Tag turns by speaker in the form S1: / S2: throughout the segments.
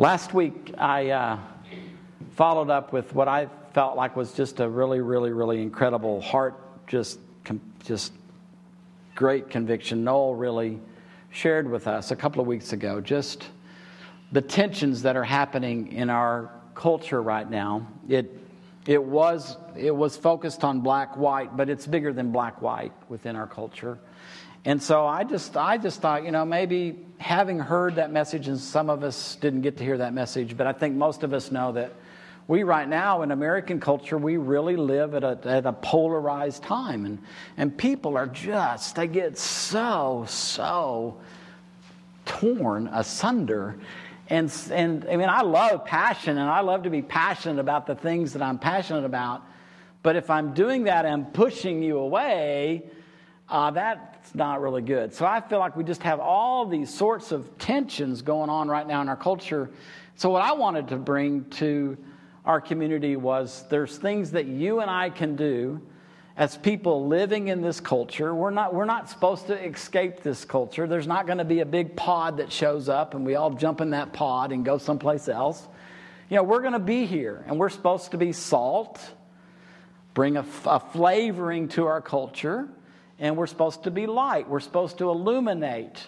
S1: Last week, I uh, followed up with what I felt like was just a really, really, really incredible heart, just, just great conviction. Noel really shared with us a couple of weeks ago just the tensions that are happening in our culture right now. It, it, was, it was focused on black white, but it's bigger than black white within our culture. And so I just, I just thought, you know, maybe having heard that message, and some of us didn't get to hear that message, but I think most of us know that we right now in American culture, we really live at a, at a polarized time. And, and people are just, they get so, so torn asunder. And, and I mean, I love passion and I love to be passionate about the things that I'm passionate about. But if I'm doing that and pushing you away, uh, not really good. So I feel like we just have all these sorts of tensions going on right now in our culture. So, what I wanted to bring to our community was there's things that you and I can do as people living in this culture. We're not, we're not supposed to escape this culture. There's not going to be a big pod that shows up and we all jump in that pod and go someplace else. You know, we're going to be here and we're supposed to be salt, bring a, a flavoring to our culture and we're supposed to be light. We're supposed to illuminate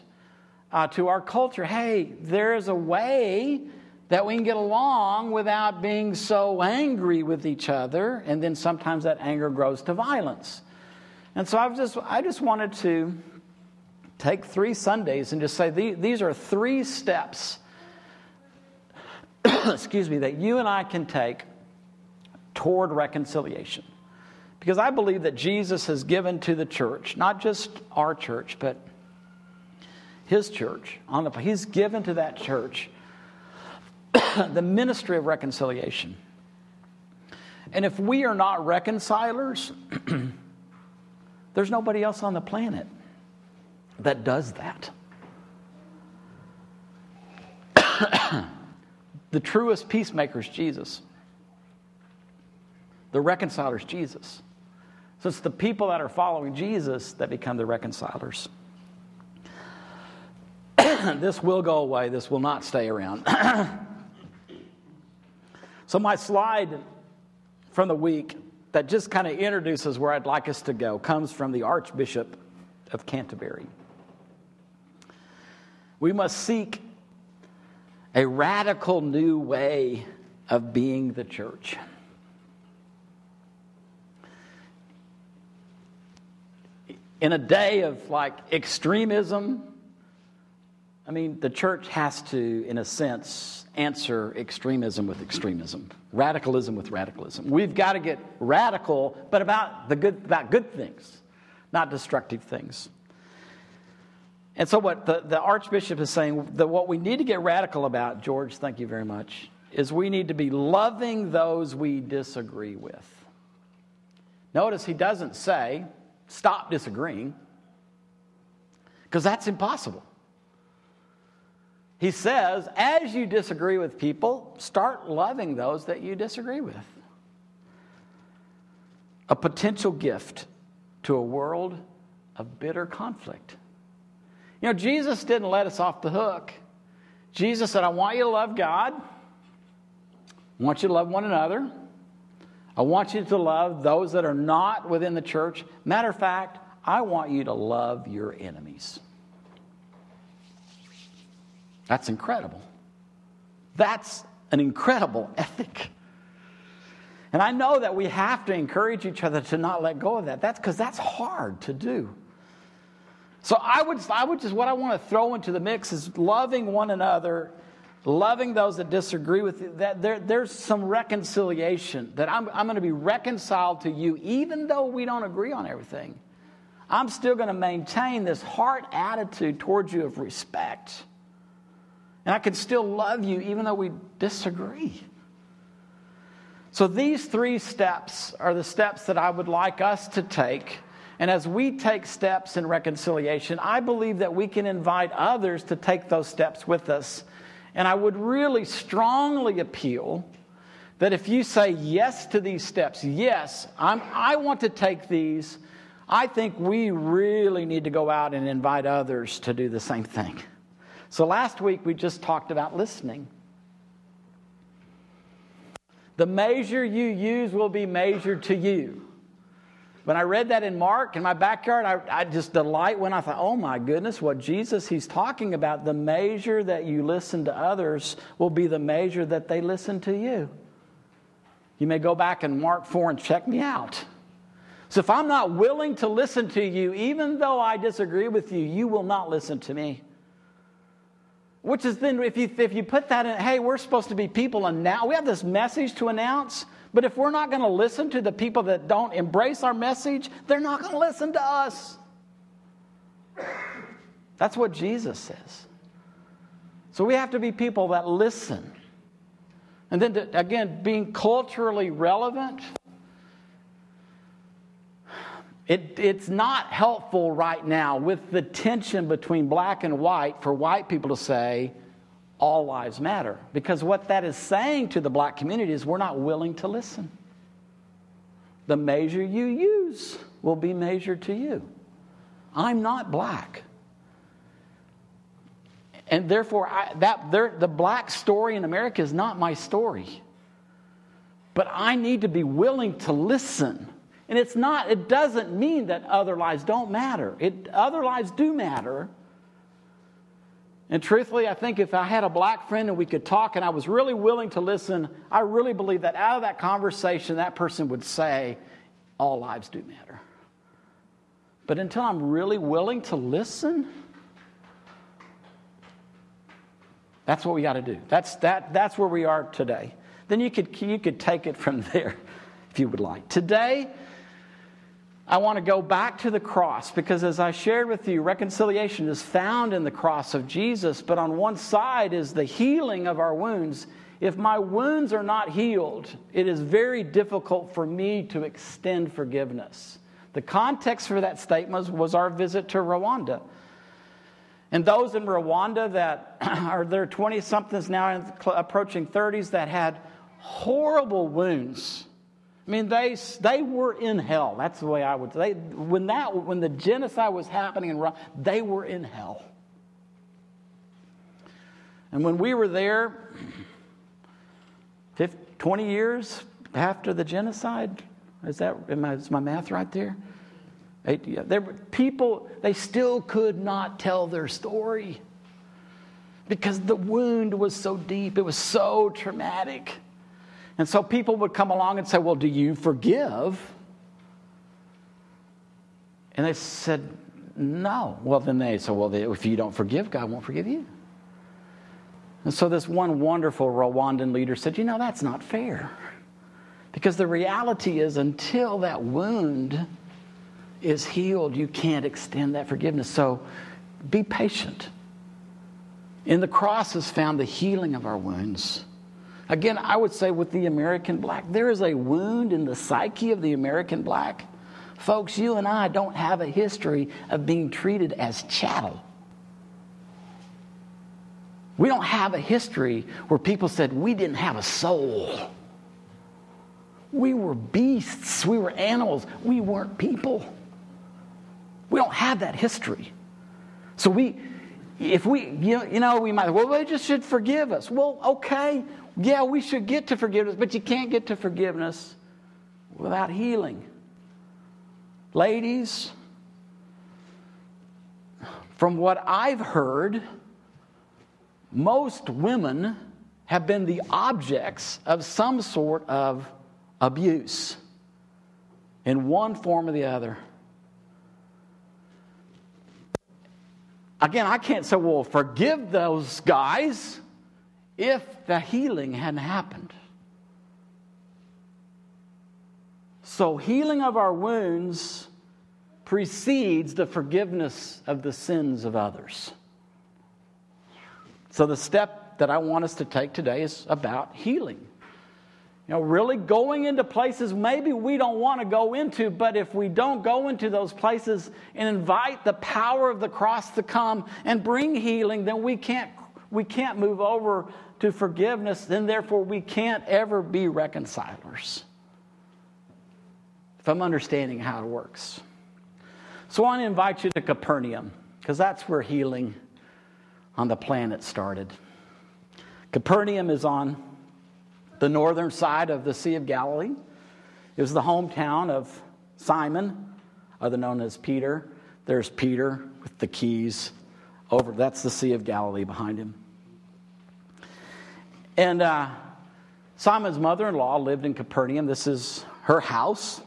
S1: uh, to our culture hey, there's a way that we can get along without being so angry with each other, and then sometimes that anger grows to violence. And so I just, I just wanted to take three Sundays and just say these are three steps, excuse me, that you and I can take toward reconciliation. Because I believe that Jesus has given to the church, not just our church, but his church. On the, he's given to that church the ministry of reconciliation. And if we are not reconcilers, there's nobody else on the planet that does that. the truest peacemaker is Jesus. The reconciler is Jesus. So it's the people that are following Jesus that become the reconcilers. this will go away, this will not stay around. so, my slide from the week that just kind of introduces where I'd like us to go comes from the Archbishop of Canterbury. We must seek a radical new way of being the church. In a day of like extremism, I mean, the church has to, in a sense, answer extremism with extremism, radicalism with radicalism. We've got to get radical, but about the good, about good things, not destructive things. And so, what the, the Archbishop is saying, that what we need to get radical about, George, thank you very much, is we need to be loving those we disagree with. Notice he doesn't say, stop disagreeing because that's impossible. He says, as you disagree with people, start loving those that you disagree with. A potential gift to a world of bitter conflict. You know, Jesus didn't let us off the hook. Jesus said, I want you to love God, I want you to love one another. I want you to love those that are not within the church. Matter of fact, I want you to love your enemies. That's incredible. That's an incredible ethic. And I know that we have to encourage each other to not let go of that. That's because that's hard to do. So I would, I would just, what I want to throw into the mix is loving one another loving those that disagree with you, that there, there's some reconciliation, that I'm, I'm going to be reconciled to you, even though we don't agree on everything. I'm still going to maintain this heart attitude towards you of respect. And I can still love you even though we disagree. So, these three steps are the steps that I would like us to take. And as we take steps in reconciliation, I believe that we can invite others to take those steps with us and I would really strongly appeal that if you say yes to these steps, yes, I'm, I want to take these, I think we really need to go out and invite others to do the same thing. So last week we just talked about listening. The measure you use will be measured to you. When I read that in Mark in my backyard, I, I, just delight when I thought, oh my goodness, what Jesus, he's talking about. The measure that you listen to others will be the measure that they listen to you. You may go back in Mark 4 and check me out. So if I'm not willing to listen to you, even though I disagree with you, you will not listen to me. Which is then, if you, if you put that in, hey, we're supposed to be people, and now we have this message to announce. But if we're not going to listen to the people that don't embrace our message, they're not going to listen to us. That's what Jesus says. So we have to be people that listen. And then, to, again, being culturally relevant. It, it's not helpful right now with the tension between black and white for white people to say, all lives matter. Because what that is saying to the black community is we're not willing to listen. The measure you use will be measured to you. I'm not black. And therefore, I, that, the black story in America is not my story. But I need to be willing to listen. And it's not, it doesn't mean that other lives don't matter. It, other lives do matter. And truthfully, I think if I had a black friend and we could talk and I was really willing to listen, I really believe that out of that conversation, that person would say, All lives do matter. But until I'm really willing to listen, that's what we got to do. That's, that, that's where we are today. Then you could, you could take it from there if you would like. Today, I want to go back to the cross because, as I shared with you, reconciliation is found in the cross of Jesus, but on one side is the healing of our wounds. If my wounds are not healed, it is very difficult for me to extend forgiveness. The context for that statement was our visit to Rwanda. And those in Rwanda that are their 20 somethings now approaching 30s that had horrible wounds I mean, they, they were in hell. That's the way I would say. When, that, when the genocide was happening in Rwanda, they were in hell. And when we were there, 50, 20 years after the genocide, is that I, is my math right there? Eight, yeah, there were people, they still could not tell their story because the wound was so deep, it was so traumatic. And so people would come along and say, Well, do you forgive? And they said, No. Well, then they said, Well, if you don't forgive, God won't forgive you. And so this one wonderful Rwandan leader said, You know, that's not fair. Because the reality is, until that wound is healed, you can't extend that forgiveness. So be patient. In the cross is found the healing of our wounds. Again, I would say with the American black, there is a wound in the psyche of the American black. Folks, you and I don't have a history of being treated as chattel. We don't have a history where people said we didn't have a soul. We were beasts, we were animals, we weren't people. We don't have that history. So we, if we, you know, we might, well, they just should forgive us. Well, okay, yeah, we should get to forgiveness, but you can't get to forgiveness without healing. Ladies, from what I've heard, most women have been the objects of some sort of abuse in one form or the other. Again, I can't say, well, forgive those guys if the healing hadn't happened. So, healing of our wounds precedes the forgiveness of the sins of others. So, the step that I want us to take today is about healing. You know, really going into places maybe we don't want to go into, but if we don't go into those places and invite the power of the cross to come and bring healing, then we can't we can't move over to forgiveness, then therefore we can't ever be reconcilers. If I'm understanding how it works. So I want to invite you to Capernaum, because that's where healing on the planet started. Capernaum is on the northern side of the Sea of Galilee. It was the hometown of Simon, other known as Peter. There's Peter with the keys over. That's the Sea of Galilee behind him. And uh, Simon's mother in law lived in Capernaum. This is her house.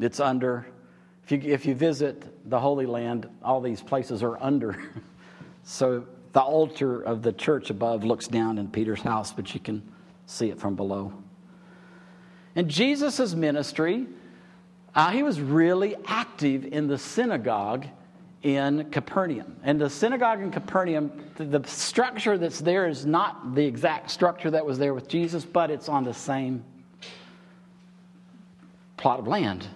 S1: It's under, if you, if you visit the Holy Land, all these places are under. so the altar of the church above looks down in Peter's house, but you can see it from below. And Jesus' ministry, uh, he was really active in the synagogue in Capernaum. And the synagogue in Capernaum, the, structure that's there is not the exact structure that was there with Jesus, but it's on the same plot of land.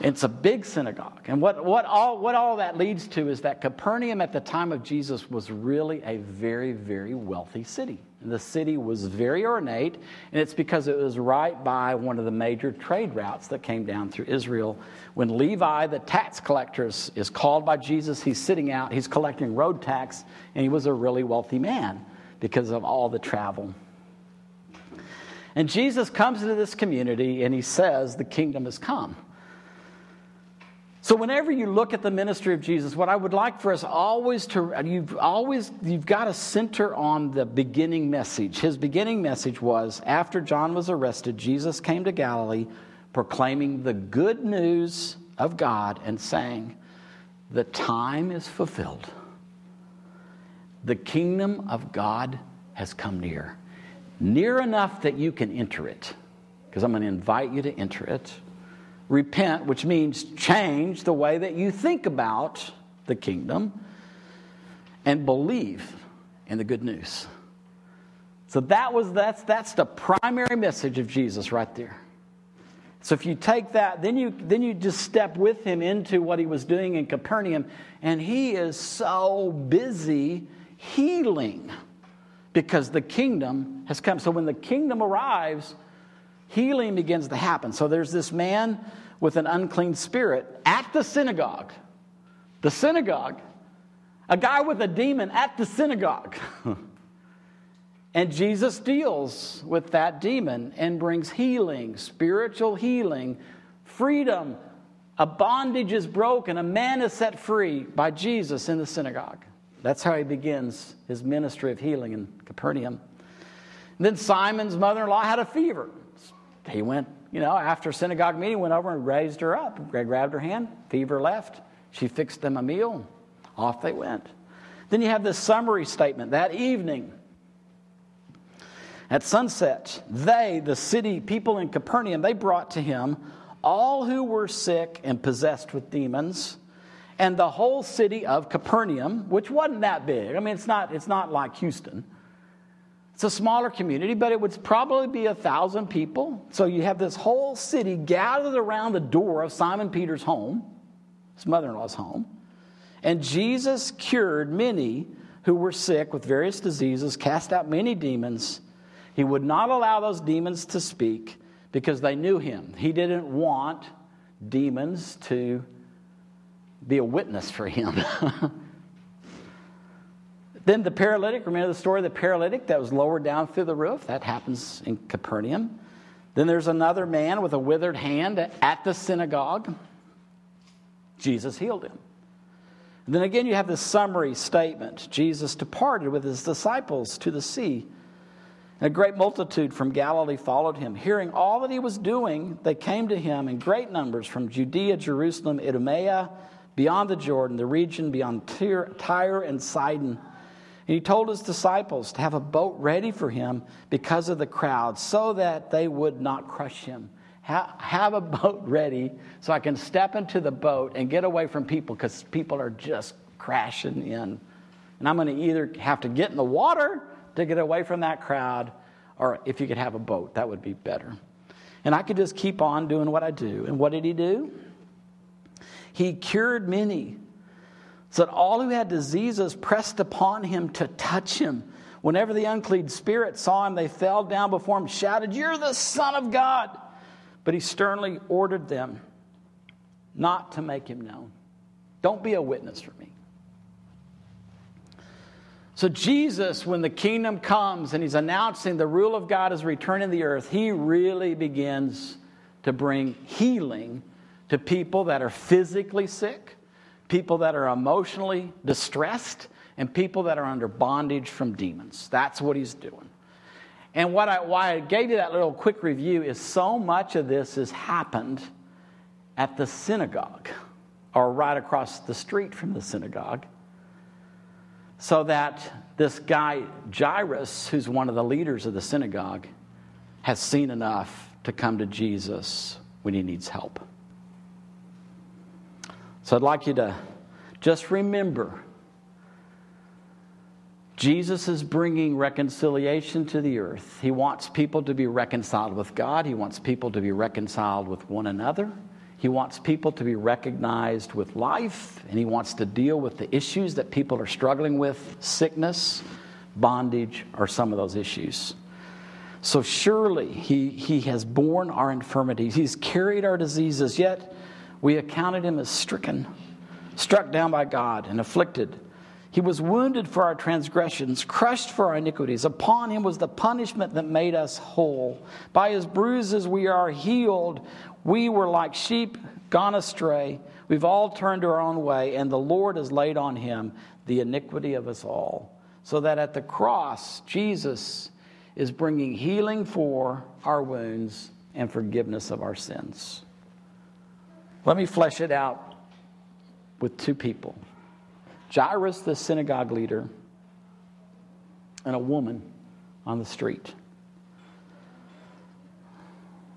S1: It's a big synagogue. And what, what, all, what all that leads to is that Capernaum at the time of Jesus was really a very, very wealthy city. The city was very ornate, and it's because it was right by one of the major trade routes that came down through Israel. When Levi, the tax collector, is called by Jesus, he's sitting out, he's collecting road tax, and he was a really wealthy man because of all the travel. And Jesus comes into this community and he says, The kingdom has come. So whenever you look at the ministry of Jesus, what I would like for us always to you've always you've got to center on the beginning message. His beginning message was after John was arrested, Jesus came to Galilee proclaiming the good news of God and saying, "The time is fulfilled. The kingdom of God has come near. Near enough that you can enter it." Because I'm going to invite you to enter it repent, which means change the way that you think about the kingdom, and believe in the good news. So that was that's that's the primary message of Jesus right there. So if you take that, then you then you just step with him into what he was doing in Capernaum, and he is so busy healing because the kingdom has come. So when the kingdom arrives, healing begins to happen. So there's this man with an unclean spirit at the synagogue. The synagogue. A guy with a demon at the synagogue. and Jesus deals with that demon and brings healing, spiritual healing, freedom. A bondage is broken, a man is set free by Jesus in the synagogue. That's how he begins his ministry of healing in Capernaum. And then Simon's mother in law had a fever. He went, you know, after synagogue meeting, went over and raised her up. Greg grabbed her hand, fever left. She fixed them a meal. Off they went. Then you have this summary statement that evening. At sunset, they, the city people in Capernaum, they brought to him all who were sick and possessed with demons, and the whole city of Capernaum, which wasn't that big. I mean, it's not, it's not like Houston. It's a smaller community, but it would probably be a thousand people. So you have this whole city gathered around the door of Simon Peter's home, his mother in law's home. And Jesus cured many who were sick with various diseases, cast out many demons. He would not allow those demons to speak because they knew him. He didn't want demons to be a witness for him. Then the paralytic, remember the story of the paralytic that was lowered down through the roof? That happens in Capernaum. Then there's another man with a withered hand at the synagogue. Jesus healed him. And then again, you have this summary statement Jesus departed with his disciples to the sea. And a great multitude from Galilee followed him. Hearing all that he was doing, they came to him in great numbers from Judea, Jerusalem, Idumea, beyond the Jordan, the region beyond Tyre and Sidon and he told his disciples to have a boat ready for him because of the crowd, so that they would not crush him. have a boat ready so I can step into the boat and get away from people because people are just crashing in. And I'm going to either have to get in the water to get away from that crowd, or if you could have a boat, that would be better. And I could just keep on doing what I do. And what did he do? He cured many so that all who had diseases pressed upon him to touch him. Whenever the unclean spirit saw him, they fell down before him, shouted, You're the Son of God. But he sternly ordered them not to make him known. Don't be a witness for me. So, Jesus, when the kingdom comes and he's announcing the rule of God is returning to the earth, he really begins to bring healing to people that are physically sick, people that are emotionally distressed, and people that are under bondage from demons. That's what he's doing. And what I, why I gave you that little quick review is so much of this has happened at the synagogue or right across the street from the synagogue. So that this guy, Jairus, who's one of the leaders of the synagogue, has seen enough to come to Jesus when he needs help. So I'd like you to just remember Jesus is bringing reconciliation to the earth. He wants people to be reconciled with God, He wants people to be reconciled with one another. He wants people to be recognized with life, and He wants to deal with the issues that people are struggling with sickness, bondage, or some of those issues. So surely he, he has borne our infirmities, He's carried our diseases, yet we accounted Him as stricken, struck down by God, and afflicted. He was wounded for our transgressions, crushed for our iniquities. Upon him was the punishment that made us whole. By his bruises we are healed. We were like sheep gone astray. We've all turned our own way, and the Lord has laid on him the iniquity of us all. So that at the cross, Jesus is bringing healing for our wounds and forgiveness of our sins. Let me flesh it out with two people. Jairus, the synagogue leader, and a woman on the street.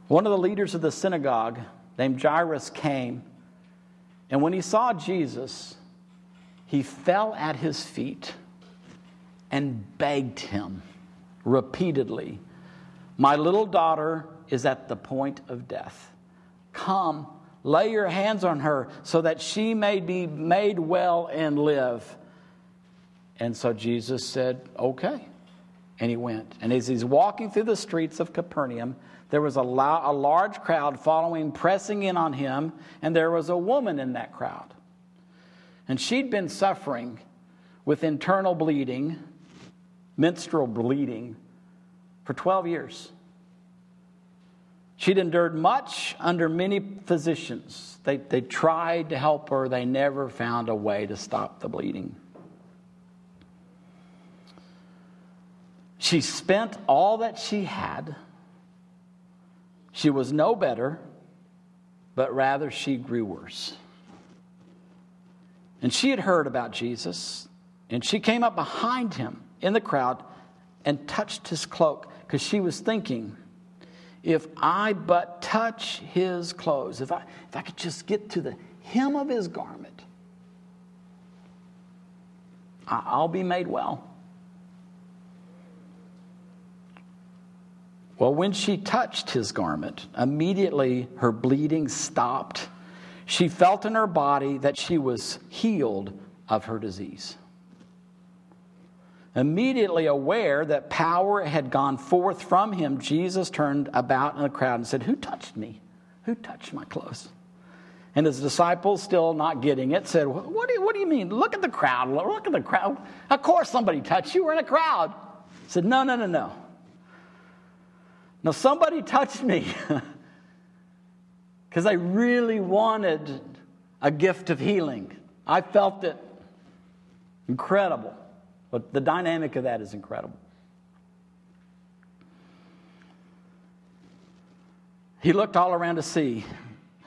S1: One of the leaders of the synagogue, named Jairus, came, and when he saw Jesus, he fell at his feet and begged him repeatedly My little daughter is at the point of death. Come Lay your hands on her so that she may be made well and live. And so Jesus said, Okay. And he went. And as he's walking through the streets of Capernaum, there was a, a large crowd following, pressing in on him, and there was a woman in that crowd. And she'd been suffering with internal bleeding, menstrual bleeding, for 12 years. She'd endured much under many physicians. They, they tried to help her, they never found a way to stop the bleeding. She spent all that she had. She was no better, but rather she grew worse. And she had heard about Jesus, and she came up behind him in the crowd and touched his cloak because she was thinking, if I but touch his clothes, if I, if I could just get to the hem of his garment, I'll be made well. Well, when she touched his garment, immediately her bleeding stopped. She felt in her body that she was healed of her disease. Immediately aware that power had gone forth from him, Jesus turned about in the crowd and said, Who touched me? Who touched my clothes? And his disciples, still not getting it, said, What do you, what do you mean? Look at the crowd. Look at the crowd. Of course somebody touched you. We're in a crowd. He said, No, no, no, no. No, somebody touched me because I really wanted a gift of healing. I felt it incredible. But the dynamic of that is incredible. He looked all around to see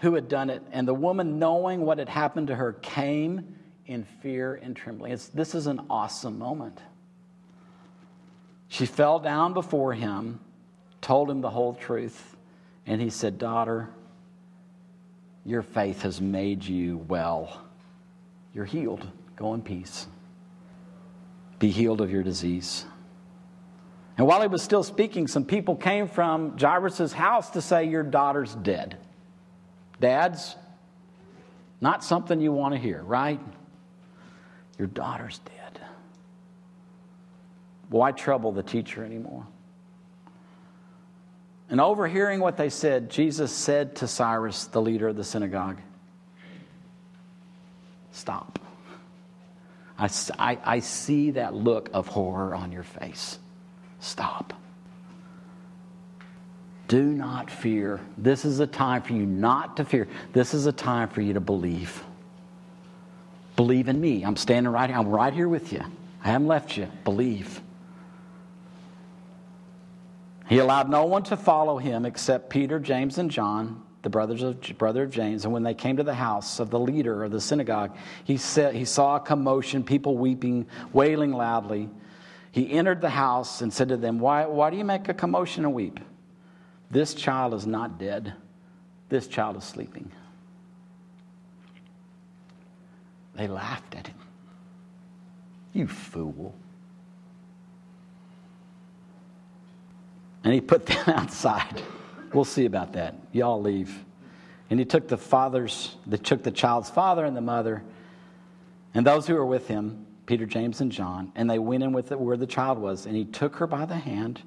S1: who had done it, and the woman, knowing what had happened to her, came in fear and trembling. It's, this is an awesome moment. She fell down before him, told him the whole truth, and he said, Daughter, your faith has made you well. You're healed. Go in peace be healed of your disease. And while he was still speaking, some people came from Jairus' house to say, Your daughter's dead. Dads, not something you want to hear, right? Your daughter's dead. Why trouble the teacher anymore? And overhearing what they said, Jesus said to Jairus, the leader of the synagogue, Stop. I, I, I see that look of horror on your face. Stop. Do not fear. This is a time for you not to fear. This is a time for you to believe. Believe in me. I'm standing right here. I'm right here with you. I haven't left you. Believe. He allowed no one to follow him except Peter, James, and John the brothers of brother of James, and when they came to the house of the leader of the synagogue, he said he saw a commotion, people weeping, wailing loudly. He entered the house and said to them, Why, why do you make a commotion and weep? This child is not dead, this child is sleeping. They laughed at him. You fool. And he put them outside. We'll see about that. Y'all leave. And he took the fathers, they took the child's father and the mother, and those who were with him, Peter, James, and John, and they went in with it where the child was. And he took her by the hand,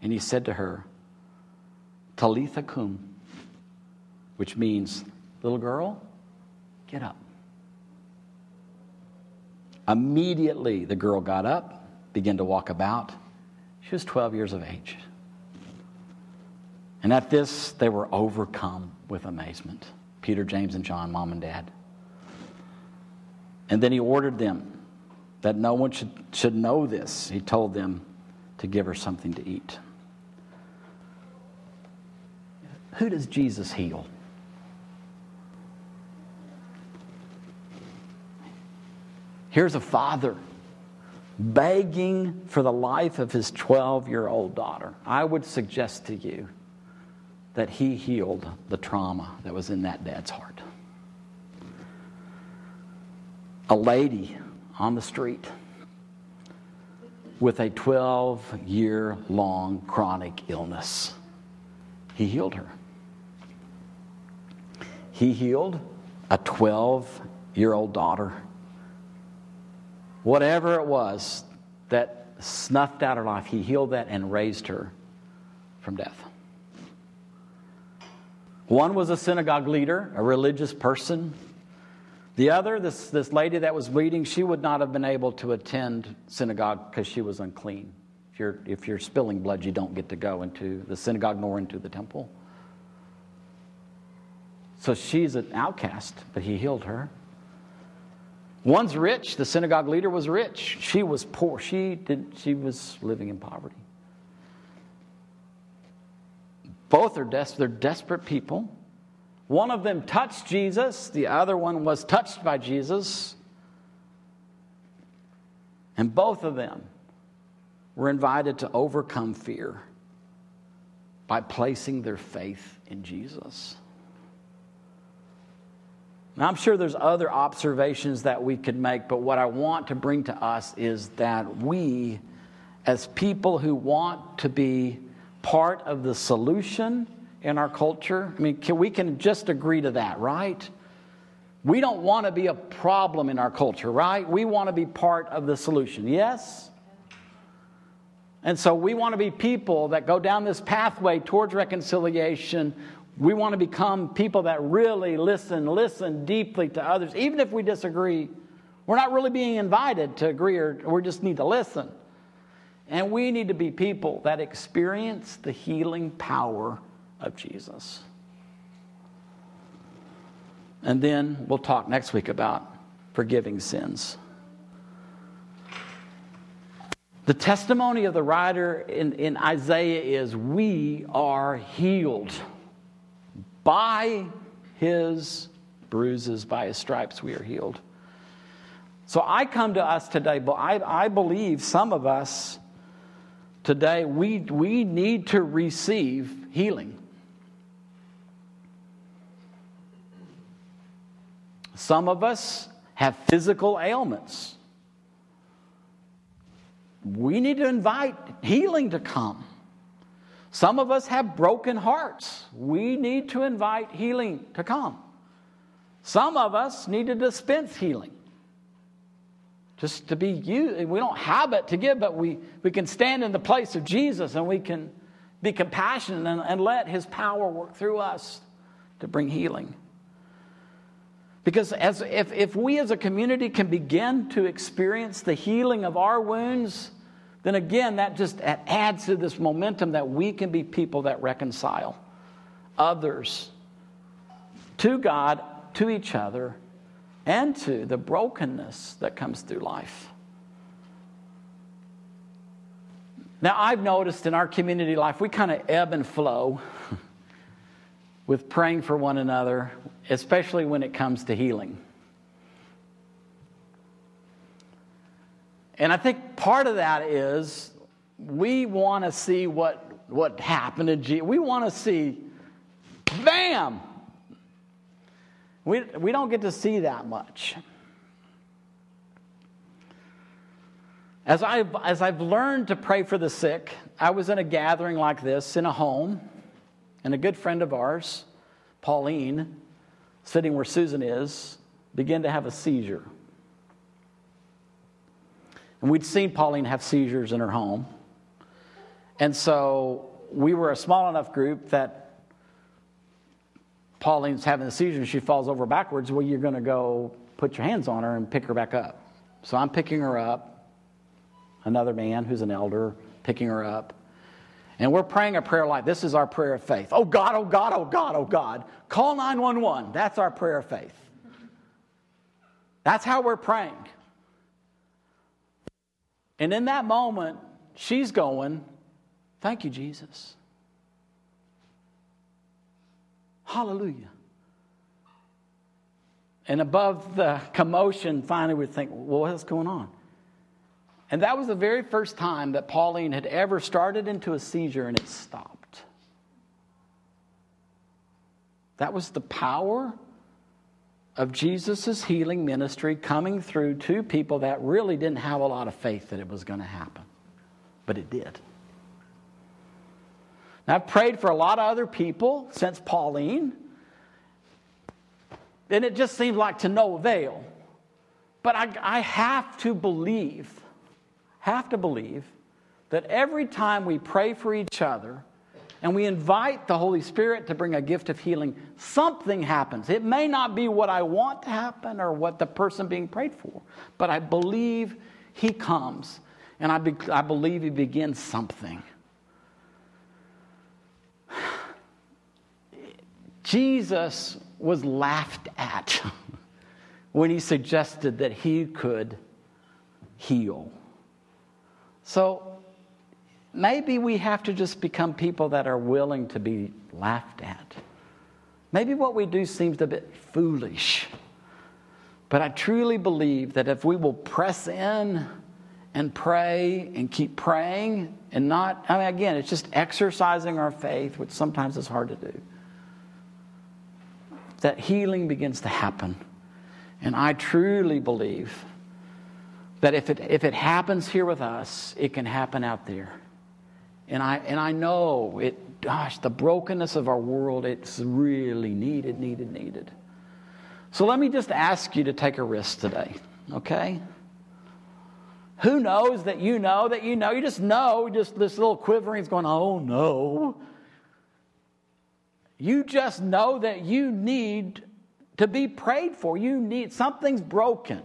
S1: and he said to her, Talitha cum, which means, little girl, get up. Immediately, the girl got up, began to walk about. She was 12 years of age. And at this, they were overcome with amazement Peter, James, and John, mom and dad. And then he ordered them that no one should, should know this. He told them to give her something to eat. Who does Jesus heal? Here's a father begging for the life of his 12 year old daughter. I would suggest to you that he healed the trauma that was in that dad's heart. A lady on the street with a 12 year long chronic illness. He healed her. He healed a 12 year old daughter. Whatever it was that snuffed out her life, he healed that and raised her from death. One was a synagogue leader, a religious person. The other, this, this lady that was bleeding, she would not have been able to attend synagogue because she was unclean. If you're, if you're spilling blood, you don't get to go into the synagogue nor into the temple. So she's an outcast, but he healed her. One's rich, the synagogue leader was rich. She was poor. She did she was living in poverty. Both are des- they're desperate people. One of them touched Jesus, the other one was touched by Jesus. And both of them were invited to overcome fear by placing their faith in Jesus. Now, I'm sure there's other observations that we could make, but what I want to bring to us is that we, as people who want to be part of the solution in our culture? I mean, can, we can just agree to that, right? We don't want to be a problem in our culture, right? We want to be part of the solution, yes? And so we want to be people that go down this pathway towards reconciliation. We want to become people that really listen, listen deeply to others, even if we disagree. We're not really being invited to agree, or we just need to listen. And we need to be people that experience the healing power of Jesus. And then we'll talk next week about forgiving sins. The testimony of the writer in, in Isaiah is we are healed by his bruises, by his stripes, we are healed. So I come to us today, but I, I believe some of us today, we, we need to receive healing. Some of us have physical ailments. We need to invite healing to come. Some of us have broken hearts. We need to invite healing to come. Some of us need to dispense healing just to be used. We don't have it to give, but we, we can stand in the place of Jesus and we can be compassionate and, and let his power work through us to bring healing. Because as, if, if we as a community can begin to experience the healing of our wounds, then again, that just adds to this momentum that we can be people that reconcile others to God, to each other, and to the brokenness that comes through life. Now, I've noticed in our community life, we kind of ebb and flow with praying for one another, especially when it comes to healing. And I think part of that is we want to see what, what happened to Jesus. We want to see, bam! We, we don't get to see that much. As I've, as I've learned to pray for the sick, I was in a gathering like this in a home, and a good friend of ours, Pauline, sitting where Susan is, began to have a seizure. And we'd seen Pauline have seizures in her home. And so we were a small enough group that Pauline's having a seizure she falls over backwards. Well, you're going to go put your hands on her and pick her back up. So I'm picking her up, another man who's an elder picking her up. And we're praying a prayer like this is our prayer of faith. Oh God, oh God, oh God, oh God. Call 911. That's our prayer of faith. That's how we're praying. And in that moment, she's going, Thank you, Jesus. Hallelujah. And above the commotion, finally we think, well, what's going on? And that was the very first time that Pauline had ever started into a seizure and it stopped. That was the power of Jesus' healing ministry coming through to people that really didn't have a lot of faith that it was going to happen. But it did. Now, I've prayed for a lot of other people since Pauline, and it just seems like to no avail. But I, I have to believe have to believe that every time we pray for each other and we invite the Holy Spirit to bring a gift of healing, something happens. It may not be what I want to happen or what the person being prayed for, but I believe He comes and I, be, I believe He begins something. Jesus was laughed at when he suggested that he could heal. So maybe we have to just become people that are willing to be laughed at. Maybe what we do seems a bit foolish. But I truly believe that if we will press in and pray and keep praying and not, I mean, again, it's just exercising our faith, which sometimes is hard to do, that healing begins to happen. And I truly believe that if it, if it happens here with us, it can happen out there. And I, and I know it, gosh, the brokenness of our world, it's really needed, needed, needed. So let me just ask you to take a risk today, okay? Who knows that you know that you know? You just know, just this little quivering is going, oh no. You just know that you need to be prayed for. You need, something's broken.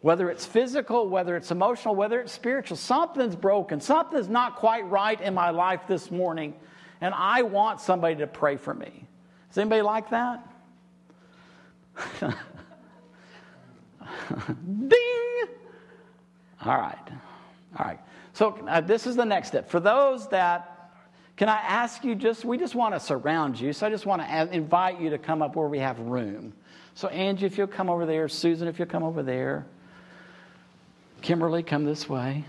S1: Whether it's physical, whether it's emotional, whether it's spiritual, something's broken. Something's not quite right in my life this morning, and I want somebody to pray for me. Is anybody like that? Ding! All right. All right. So, uh, this is the next step. For those that, can I ask you just, we just want to surround you. So, I just want to invite you to come up where we have room. So, Angie, if you'll come over there, Susan, if you'll come over there. Kimberly, come this way.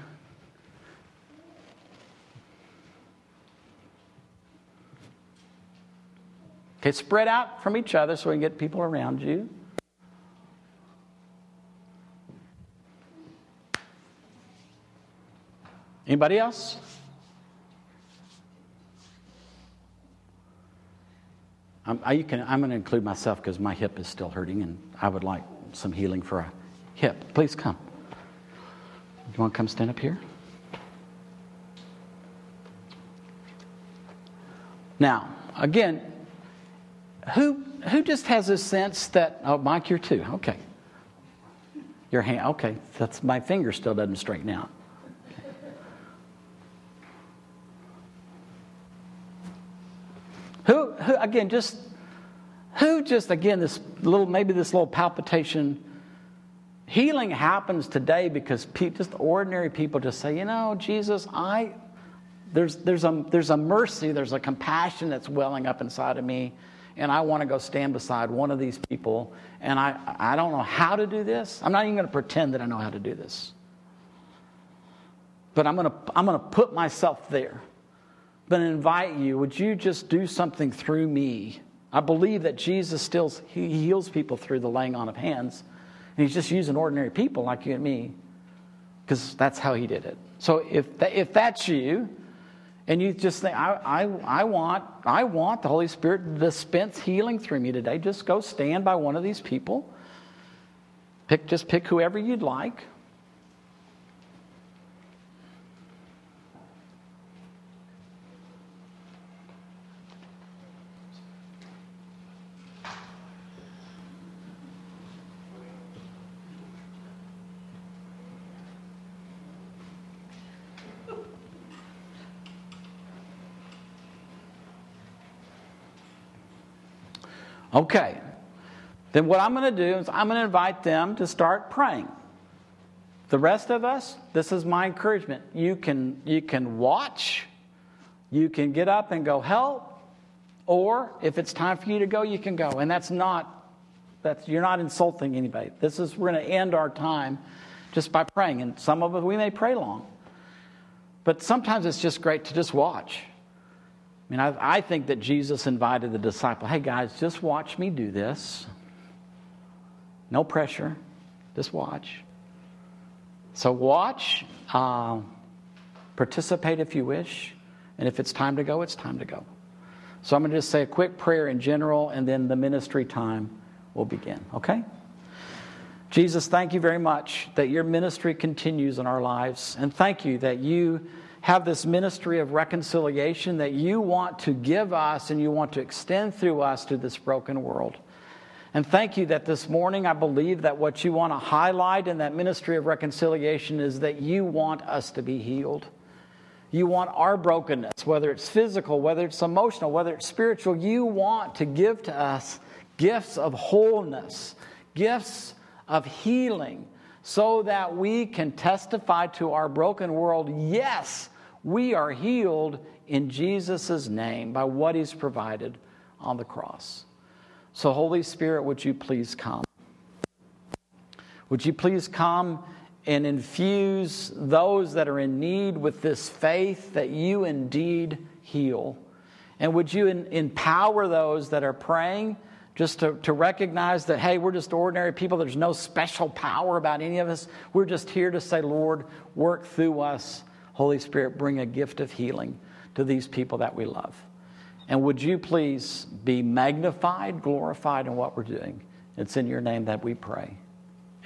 S1: Okay, spread out from each other so we can get people around you. Anybody else? I'm, I, can, I'm going to include myself because my hip is still hurting and I would like some healing for a hip. Please come. You want to come stand up here? Now, again, who who just has a sense that, oh, Mike, you're too. Okay. Your hand, okay. That's my finger still doesn't straighten out. Who, again, just, who just, again, this little, maybe this little palpitation. Healing happens today because people, just ordinary people just say, you know, Jesus, I, there's, there's, a, there's a mercy, there's a compassion that's welling up inside of me, and I want to go stand beside one of these people, and I, I don't know how to do this. I'm not even going to pretend that I know how to do this. But I'm going to, I'm going to put myself there but invite you, would you just do something through me? I believe that Jesus still he heals people through the laying on of hands. And he's just using ordinary people like you and me because that's how he did it. So if, if that's you, and you just think, I, I, I, want, I want the Holy Spirit to dispense healing through me today, just go stand by one of these people. Pick, just pick whoever you'd like. Okay. Then what I'm going to do is I'm going to invite them to start praying. The rest of us, this is my encouragement. You can you can watch, you can get up and go help, or if it's time for you to go, you can go. And that's not that's you're not insulting anybody. This is we're going to end our time just by praying. And some of us we may pray long. But sometimes it's just great to just watch. I mean, I, I think that Jesus invited the disciple, hey guys, just watch me do this. No pressure, just watch. So watch, uh, participate if you wish, and if it's time to go, it's time to go. So I'm going to just say a quick prayer in general, and then the ministry time will begin, okay? Jesus, thank you very much that your ministry continues in our lives, and thank you that you have this ministry of reconciliation that you want to give us and you want to extend through us to this broken world. And thank you that this morning I believe that what you want to highlight in that ministry of reconciliation is that you want us to be healed. You want our brokenness, whether it's physical, whether it's emotional, whether it's spiritual, you want to give to us gifts of wholeness, gifts of healing, so that we can testify to our broken world yes, we are healed in Jesus' name by what He's provided on the cross. So, Holy Spirit, would you please come? Would you please come and infuse those that are in need with this faith that you indeed heal? And would you in, empower those that are praying just to, to recognize that, hey, we're just ordinary people. There's no special power about any of us. We're just here to say, Lord, work through us Holy Spirit, bring a gift of healing to these people that we love. And would you please be magnified, glorified in what we're doing? It's in your name that we pray.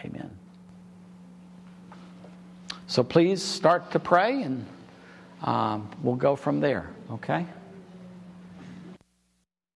S1: Amen. So please start to pray and um, we'll go from there, okay?